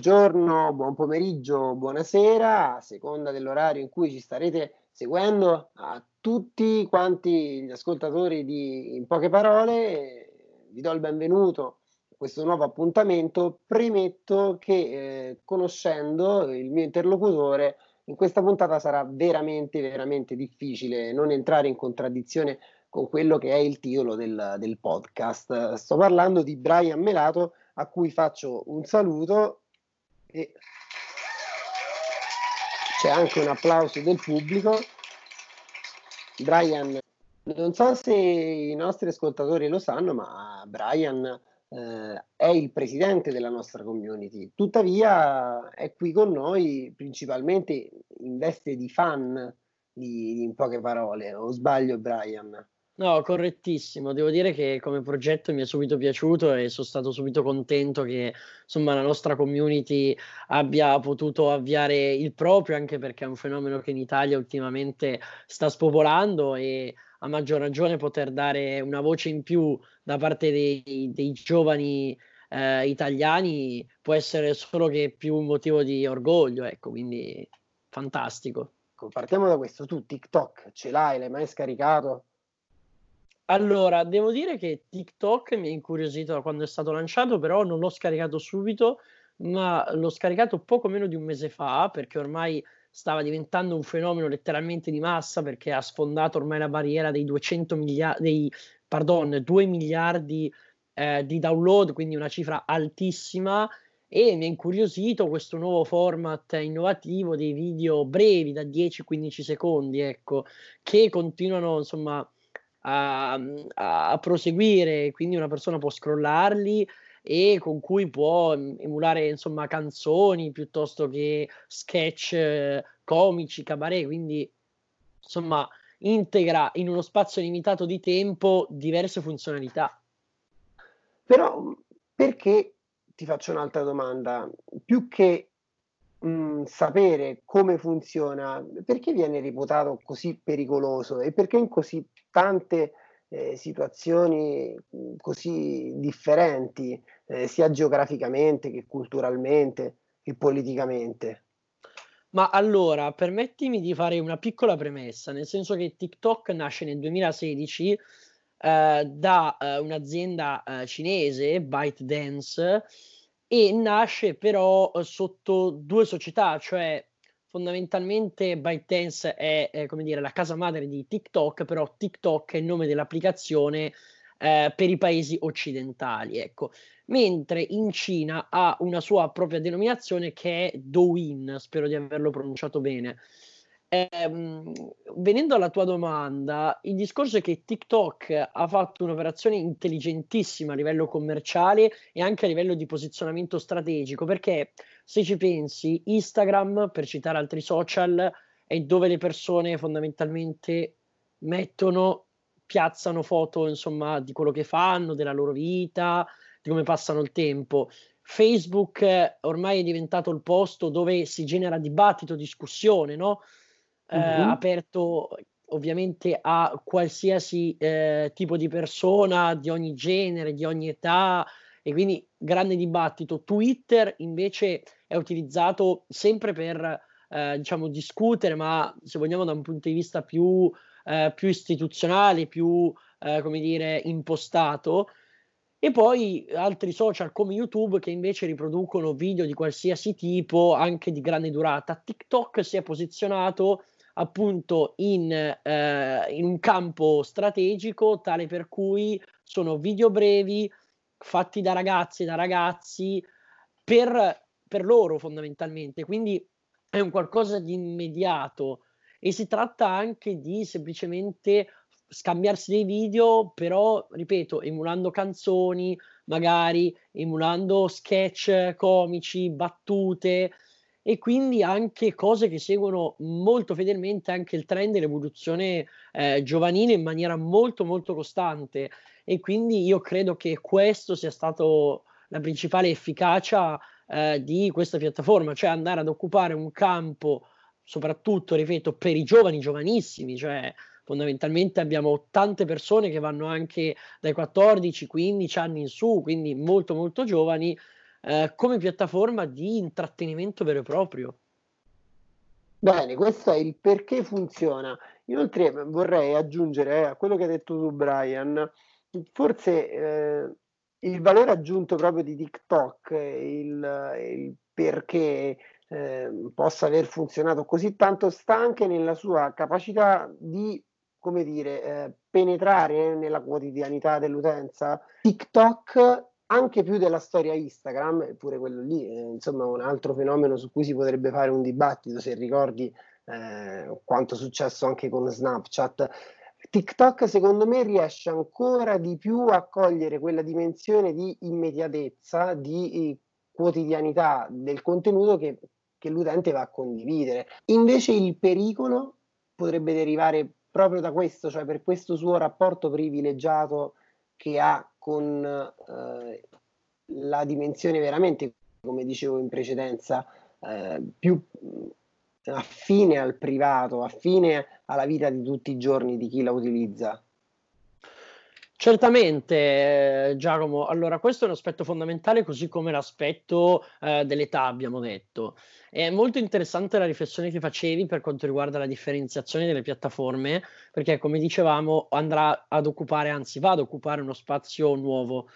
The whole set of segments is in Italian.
buongiorno, buon pomeriggio, buonasera, a seconda dell'orario in cui ci starete seguendo, a tutti quanti gli ascoltatori di In poche parole, vi do il benvenuto a questo nuovo appuntamento. Premetto che eh, conoscendo il mio interlocutore, in questa puntata sarà veramente, veramente difficile non entrare in contraddizione con quello che è il titolo del, del podcast. Sto parlando di Brian Melato, a cui faccio un saluto e c'è anche un applauso del pubblico. Brian, non so se i nostri ascoltatori lo sanno, ma Brian eh, è il presidente della nostra community, tuttavia è qui con noi principalmente in veste di fan di, in poche parole, o sbaglio Brian? No, correttissimo. Devo dire che come progetto mi è subito piaciuto e sono stato subito contento che insomma la nostra community abbia potuto avviare il proprio, anche perché è un fenomeno che in Italia ultimamente sta spopolando e a maggior ragione poter dare una voce in più da parte dei, dei giovani eh, italiani può essere solo che più un motivo di orgoglio, ecco, quindi fantastico. Partiamo da questo, tu TikTok ce l'hai, l'hai mai scaricato? Allora, devo dire che TikTok mi ha incuriosito da quando è stato lanciato, però non l'ho scaricato subito, ma l'ho scaricato poco meno di un mese fa, perché ormai stava diventando un fenomeno letteralmente di massa, perché ha sfondato ormai la barriera dei 200 miliardi, dei, pardon, 2 miliardi eh, di download, quindi una cifra altissima, e mi ha incuriosito questo nuovo format innovativo dei video brevi da 10-15 secondi, ecco, che continuano, insomma a, a, proseguire, quindi una persona può scrollarli e con cui può mm, emulare insomma canzoni piuttosto che sketch eh, comici, cabaret, quindi insomma integra in uno spazio limitato di tempo diverse funzionalità. Però perché ti faccio un'altra domanda, più che mh, mhmm, sapere come funziona, perché viene reputato così pericoloso e perché in così tante eh, situazioni mhmm, così differenti, eh, sia geograficamente che culturalmente che politicamente? Ma allora, permettimi di fare una piccola premessa, nel senso che TikTok nasce nel 2016 eh, da eh, un'azienda eh, cinese, ByteDance, e nasce però eh, sotto due società, cioè fondamentalmente ByteDance è, come dire la casa madre di TikTok, però TikTok è il nome dell'applicazione eh, per i paesi occidentali, ecco. Mentre in Cina ha una sua propria denominazione che è Douyin, spero di averlo pronunciato bene. Ehm, venendo alla tua domanda, il discorso è che TikTok ha fatto un'operazione intelligentissima a livello commerciale e anche a livello di posizionamento strategico, perché se ci pensi, Instagram, per citare altri social, è dove le persone fondamentalmente mettono, piazzano foto, insomma, di quello che fanno, della loro vita, di come passano il tempo. Facebook ormai è diventato il posto dove si genera dibattito, discussione, no? Mm-hmm. aperto ovviamente a qualsiasi eh, tipo di persona, di ogni genere, di ogni età e quindi grande dibattito. Twitter invece è utilizzato sempre per eh, diciamo discutere, ma se vogliamo da un punto di vista più, eh, più istituzionale, più eh, come dire impostato. E poi altri social come YouTube che invece riproducono video di qualsiasi tipo, anche di grande durata. TikTok si è posizionato appunto in, eh, in un campo strategico tale per cui sono video brevi fatti da ragazzi e da ragazzi per, per loro fondamentalmente, quindi è un qualcosa di immediato e si tratta anche di semplicemente scambiarsi dei video, però ripeto, emulando canzoni, magari emulando sketch comici, battute, e quindi anche cose che seguono molto fedelmente anche il trend e l'evoluzione eh, giovanile in maniera molto molto costante. E quindi io credo che questo sia stato la principale efficacia eh, di questa piattaforma, cioè andare ad occupare un campo soprattutto, ripeto, per i giovani, giovanissimi, cioè fondamentalmente abbiamo tante persone che vanno anche dai 14-15 anni in su, quindi molto molto giovani, eh, come piattaforma di intrattenimento vero e proprio. Bene, questo è il perché funziona. Inoltre vorrei aggiungere a quello che hai detto tu, Brian, forse eh, il valore aggiunto proprio di TikTok, il, il perché eh, possa aver funzionato così tanto sta anche nella sua capacità di come dire, eh, penetrare nella quotidianità dell'utenza. TikTok anche più della storia Instagram, eppure quello lì è insomma un altro fenomeno su cui si potrebbe fare un dibattito, se ricordi eh, quanto è successo anche con Snapchat. TikTok secondo me riesce ancora di più a cogliere quella dimensione di immediatezza, di quotidianità del contenuto che, che l'utente va a condividere. Invece il pericolo potrebbe derivare proprio da questo, cioè per questo suo rapporto privilegiato che ha con eh, la dimensione veramente, come dicevo in precedenza, eh, più affine al privato, affine alla vita di tutti i giorni di chi la utilizza. Certamente, eh, Giacomo. Allora, questo è un aspetto fondamentale, così come l'aspetto eh, dell'età, abbiamo detto. È molto interessante la riflessione che facevi per quanto riguarda la differenziazione delle piattaforme, perché come dicevamo andrà ad occupare, anzi va ad occupare uno spazio nuovo.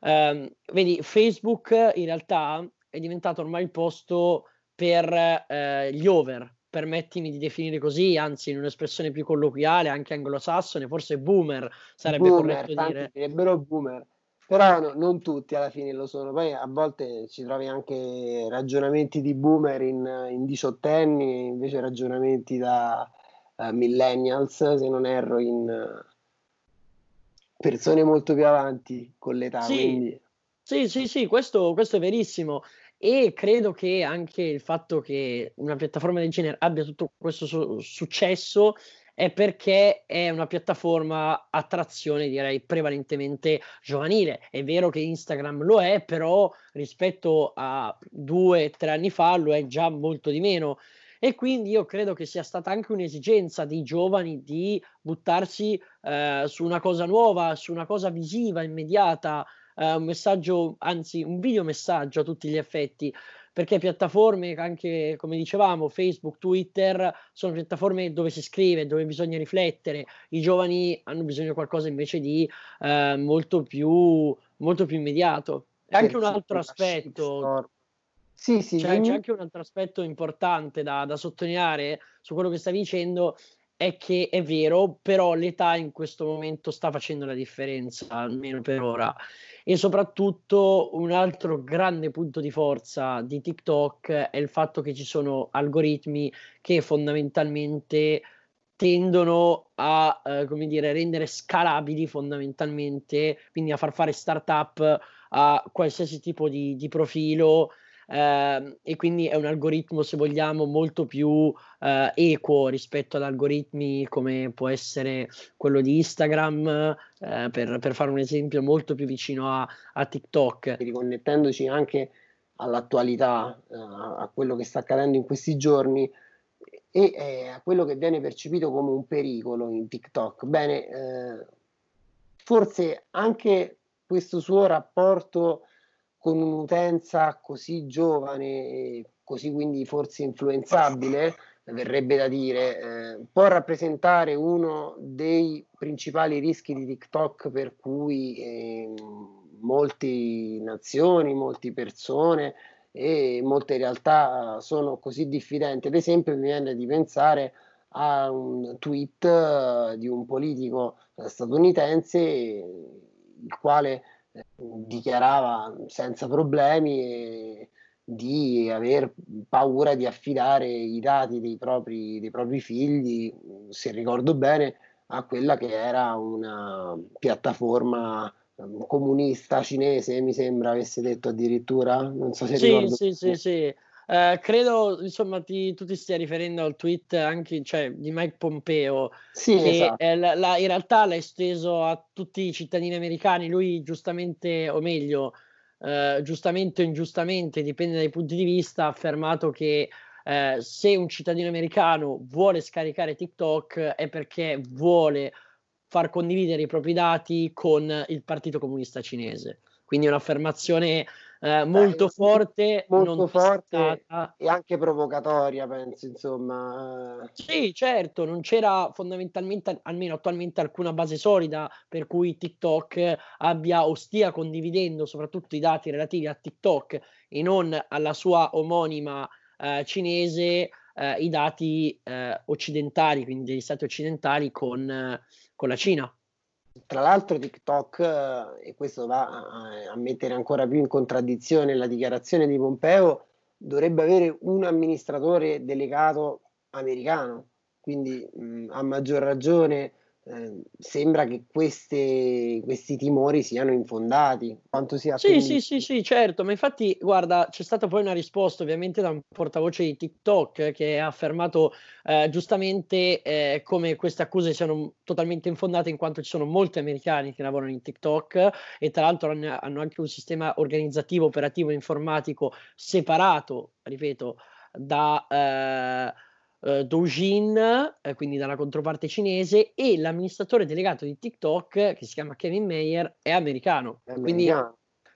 Eh, vedi, Facebook in realtà è diventato ormai il posto per eh, gli over, permettimi di definire così, anzi in un'espressione più colloquiale, anche anglosassone, forse boomer sarebbe boomer, corretto dire. Direbbero boomer, però no, non tutti alla fine lo sono, poi a volte ci trovi anche ragionamenti di boomer in, in diciottenni, invece ragionamenti da uh, millennials, se non erro, in persone molto più avanti con l'età. Sì, quindi... sì, sì, sì questo, questo è verissimo e credo che anche il fatto che una piattaforma del genere abbia tutto questo su- successo è perché è una piattaforma a trazione, direi, prevalentemente giovanile. È vero che Instagram lo è, però rispetto a due, tre anni fa lo è già molto di meno. E quindi io credo che sia stata anche un'esigenza dei giovani di buttarsi eh, su una cosa nuova, su una cosa visiva, immediata, uh, un messaggio, anzi un video messaggio a tutti gli effetti, perché piattaforme anche come dicevamo Facebook, Twitter sono piattaforme dove si scrive, dove bisogna riflettere, i giovani hanno bisogno di qualcosa invece di uh, molto, più, molto più immediato. E anche un altro aspetto, sì, sì, c'è, c'è, anche un altro aspetto importante da, da sottolineare su quello che stavi dicendo, è che è vero, però l'età in questo momento sta facendo la differenza, almeno per ora. E soprattutto un altro grande punto di forza di TikTok è il fatto che ci sono algoritmi che fondamentalmente tendono a eh, come dire, rendere scalabili fondamentalmente, quindi a far fare startup a qualsiasi tipo di, di profilo eh, e quindi è un algoritmo, se vogliamo, molto più eh, equo rispetto ad algoritmi come può essere quello di Instagram, eh, per, per, fare un esempio molto più vicino a, a TikTok. Riconnettendoci anche all'attualità, eh, a quello che sta accadendo in questi giorni e a quello che viene percepito come un pericolo in TikTok. Bene, eh, forse anche questo suo rapporto con un'utenza così giovane e così quindi forse influenzabile, verrebbe da dire, eh, può rappresentare uno dei principali rischi di TikTok per cui eh, molte nazioni, molte persone e molte realtà sono così diffidenti. Ad esempio mi viene di pensare a un tweet uh, di un politico statunitense il quale dichiarava senza problemi di aver paura di affidare i dati dei propri, dei propri figli, se ricordo bene, a quella che era una piattaforma ehm, comunista cinese, mi sembra avesse detto addirittura, non so se sì, ricordo. Sì, sì, sì, Uh, credo insomma ti, tu ti stia riferendo al tweet anche cioè, di Mike Pompeo sì, che esatto. la, la, in realtà l'ha esteso a tutti i cittadini americani lui giustamente o meglio uh, giustamente o ingiustamente dipende dai punti di vista ha affermato che uh, se un cittadino americano vuole scaricare TikTok è perché vuole far condividere i propri dati con il Partito Comunista Cinese quindi un'affermazione eh, molto Beh, forte, molto forte e anche provocatoria, penso, insomma. Sì, certo, non c'era fondamentalmente, almeno attualmente, alcuna base solida per cui TikTok abbia o stia condividendo soprattutto i dati relativi a TikTok e non alla sua omonima eh, cinese eh, i dati eh, occidentali, quindi degli stati occidentali con, eh, con la Cina. Tra l'altro TikTok, eh, e questo va a, mettere ancora più in contraddizione la dichiarazione di Pompeo, dovrebbe avere un amministratore delegato americano, quindi mh, a maggior ragione Ehm, sembra che queste, questi timori siano infondati. Quanto sia sì, sì, sì, sì, certo, ma infatti, guarda, c'è stata poi una risposta ovviamente da un portavoce di TikTok che ha affermato eh, giustamente eh, come queste accuse siano totalmente infondate in quanto ci sono molti americani che lavorano in TikTok e tra l'altro hanno, hanno anche un sistema organizzativo, operativo, informatico separato, ripeto, da... Eh, eh, Doujin, eh, quindi dalla controparte cinese, e l'amministratore delegato di TikTok, che si chiama Kevin Mayer, è americano. È quindi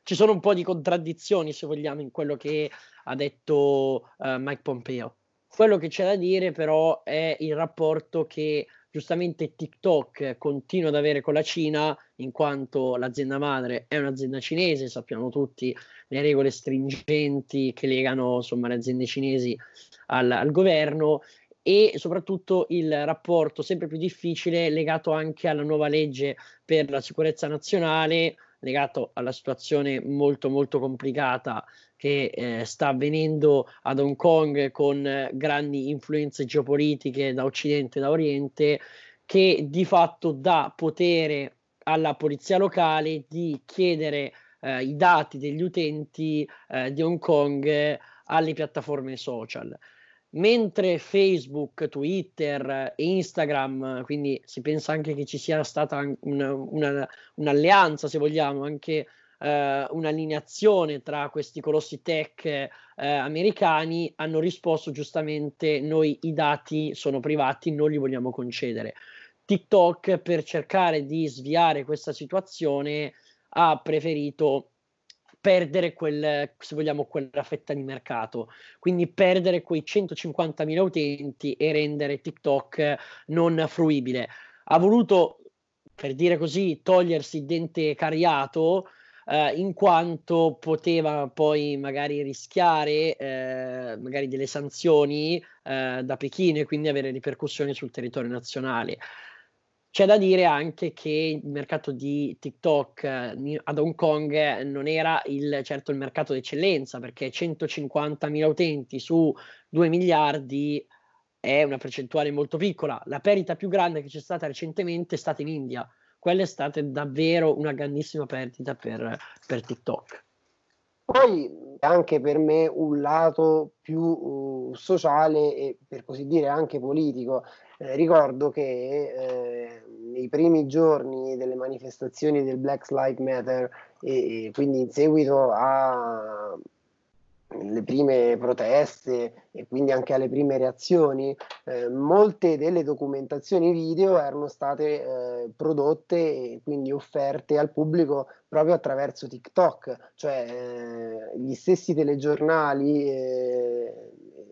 ci sono un po' di contraddizioni, se vogliamo, in quello che ha detto uh, Mike Pompeo. Quello che c'è da dire, però, è il rapporto che giustamente TikTok continua ad avere con la Cina, in quanto l'azienda madre è un'azienda cinese, sappiamo tutti le regole stringenti che legano insomma, le aziende cinesi al, al governo e soprattutto il rapporto sempre più difficile legato anche alla nuova legge per la sicurezza nazionale, legato alla situazione molto molto complicata che eh, sta avvenendo ad Hong Kong con eh, grandi influenze geopolitiche da Occidente e da Oriente, che di fatto dà potere alla polizia locale di chiedere eh, i dati degli utenti eh, di Hong Kong alle piattaforme social mentre Facebook, Twitter e Instagram, quindi si pensa anche che ci sia stata una, una, un'alleanza, se vogliamo, anche eh, un'allineazione tra questi colossi tech eh, americani, hanno risposto giustamente noi i dati sono privati, non li vogliamo concedere. TikTok per cercare di sviare questa situazione ha preferito perdere quel, se vogliamo, quella fetta di mercato, quindi perdere quei 150.000 utenti e rendere TikTok non fruibile. Ha voluto, per dire così, togliersi il dente cariato eh, in quanto poteva poi magari rischiare eh, magari delle sanzioni eh, da Pechino e quindi avere ripercussioni sul territorio nazionale. C'è da dire anche che il mercato di TikTok eh, ad Hong Kong non era il, certo il mercato d'eccellenza, perché 150.000 utenti su 2 miliardi è una percentuale molto piccola. La perdita più grande che c'è stata recentemente è stata in India. Quella è stata davvero una grandissima perdita per, per TikTok. Poi anche per me un lato più uh, sociale e per così dire anche politico. Eh, ricordo che eh, nei primi giorni delle manifestazioni del Black Lives Matter e, e quindi in seguito a le prime proteste e quindi anche alle prime reazioni, eh, molte delle documentazioni video erano state eh, prodotte e quindi offerte al pubblico proprio attraverso TikTok, cioè eh, gli stessi telegiornali,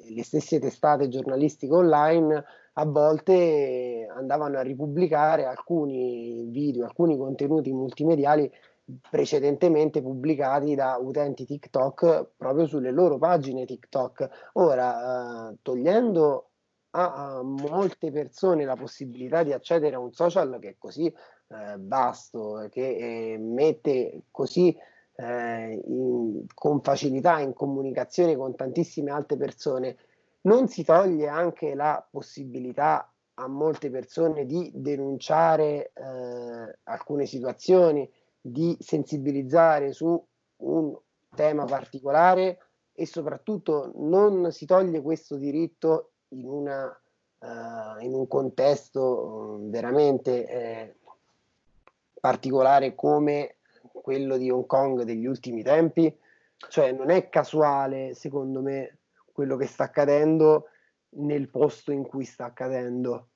le stesse testate giornalistiche online a volte andavano a ripubblicare alcuni video, alcuni contenuti multimediali precedentemente pubblicati da utenti TikTok proprio sulle loro pagine TikTok. Ora, eh, togliendo a, a, molte persone la possibilità di accedere a un social che è così eh, vasto, che eh, mette così eh, in, con facilità in comunicazione con tantissime altre persone, non si toglie anche la possibilità a molte persone di denunciare eh, alcune situazioni, di sensibilizzare su un tema particolare e soprattutto non si toglie questo diritto in, una, uh, in un contesto uh, veramente eh, particolare come quello di Hong Kong degli ultimi tempi. Cioè non è casuale, secondo me, quello che sta accadendo nel posto in cui sta accadendo.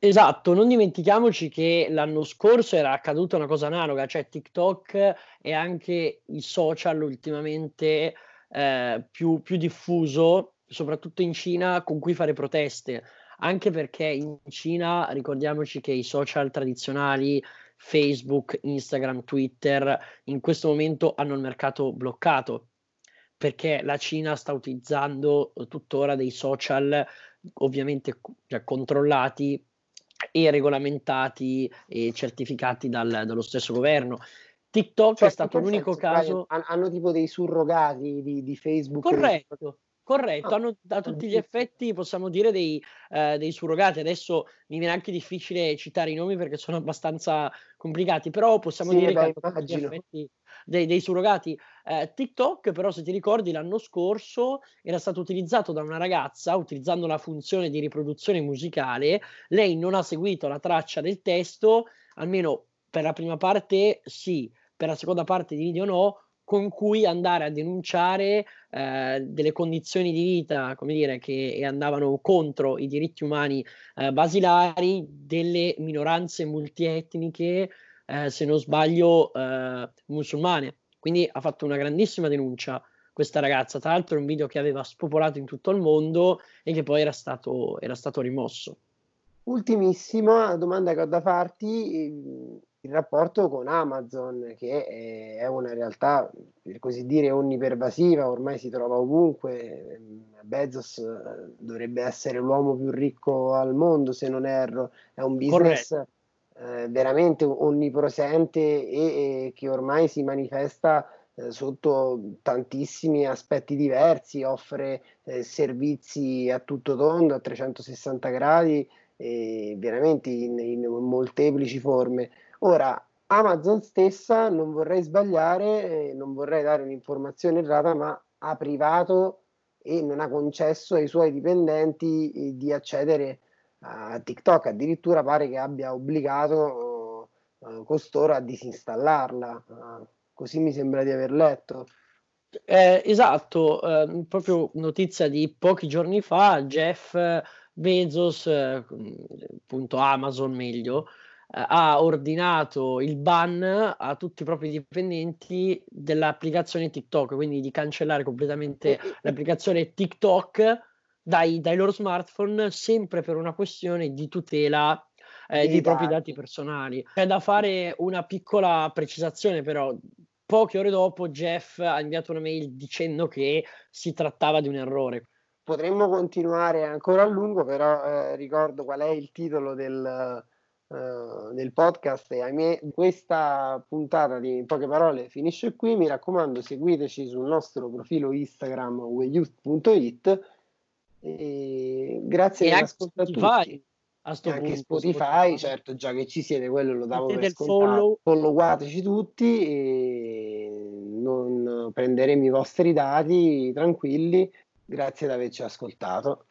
Esatto, non dimentichiamoci che l'anno scorso era accaduta una cosa analoga, cioè TikTok e anche i social ultimamente eh, più, più diffuso, soprattutto in Cina, con cui fare proteste, anche perché in Cina ricordiamoci che i social tradizionali, Facebook, Instagram, Twitter, in questo momento hanno il mercato bloccato perché la Cina sta utilizzando tuttora dei social ovviamente cioè, controllati e regolamentati e certificati dal, dallo stesso governo. TikTok cioè, è stato l'unico senso, caso. Hanno tipo dei surrogati di, di Facebook. Corretto. Corretto, ah, hanno a tutti gli effetti, possiamo dire, dei, eh, dei, surrogati. Adesso mi viene anche difficile citare i nomi perché sono abbastanza complicati, però possiamo sì, dire beh, che hanno tutti gli effetti dei, dei surrogati. Eh, TikTok, però, se ti ricordi, l'anno scorso era stato utilizzato da una ragazza utilizzando la funzione di riproduzione musicale. Lei non ha seguito la traccia del testo, almeno per la prima parte sì, per la seconda parte di video no, con cui andare a denunciare eh, delle condizioni di vita, come dire, che andavano contro i diritti umani eh, basilari delle minoranze multietniche, eh, se non sbaglio, eh, musulmane. Quindi ha fatto una grandissima denuncia questa ragazza. Tra l'altro è un video che aveva spopolato in tutto il mondo e che poi era stato, era stato rimosso. Ultimissima domanda che ho da farti il rapporto con Amazon, che è una realtà per così dire onnipervasiva, ormai si trova ovunque. Bezos eh, dovrebbe essere l'uomo più ricco al mondo, se non erro, è un business eh, veramente onnipresente e, e, che ormai si manifesta eh, sotto tantissimi aspetti diversi, offre eh, servizi a tutto tondo, a 360 gradi, veramente in, in molteplici forme. Ora, Amazon stessa, non vorrei sbagliare, eh, non vorrei dare un'informazione errata, ma ha privato e non ha concesso ai suoi dipendenti eh, di accedere a TikTok, addirittura pare che abbia obbligato eh, costoro a disinstallarla, così mi sembra di aver letto. Esatto, eh, proprio notizia di pochi giorni fa, Jeff Bezos, appunto Amazon meglio, ha ordinato il ban a tutti i propri dipendenti dell'applicazione TikTok, quindi di cancellare completamente l'applicazione TikTok dai, dai loro smartphone, sempre per una questione di tutela eh, dei propri dati personali. C'è da fare una piccola precisazione, però. Poche ore dopo Jeff ha inviato una mail dicendo che si trattava di un errore. Potremmo continuare ancora a lungo, però eh, ricordo qual è il titolo del, uh, del podcast e ahimè questa puntata di in poche parole finisce qui mi raccomando seguiteci sul nostro profilo instagram weyouth.it e grazie e per l'ascolto a tutti a sto anche Spotify, Spotify, certo, già che ci siete, quello lo davo per scontato. Followateci tutti e non prenderemo i vostri dati tranquilli. Grazie di averci ascoltato.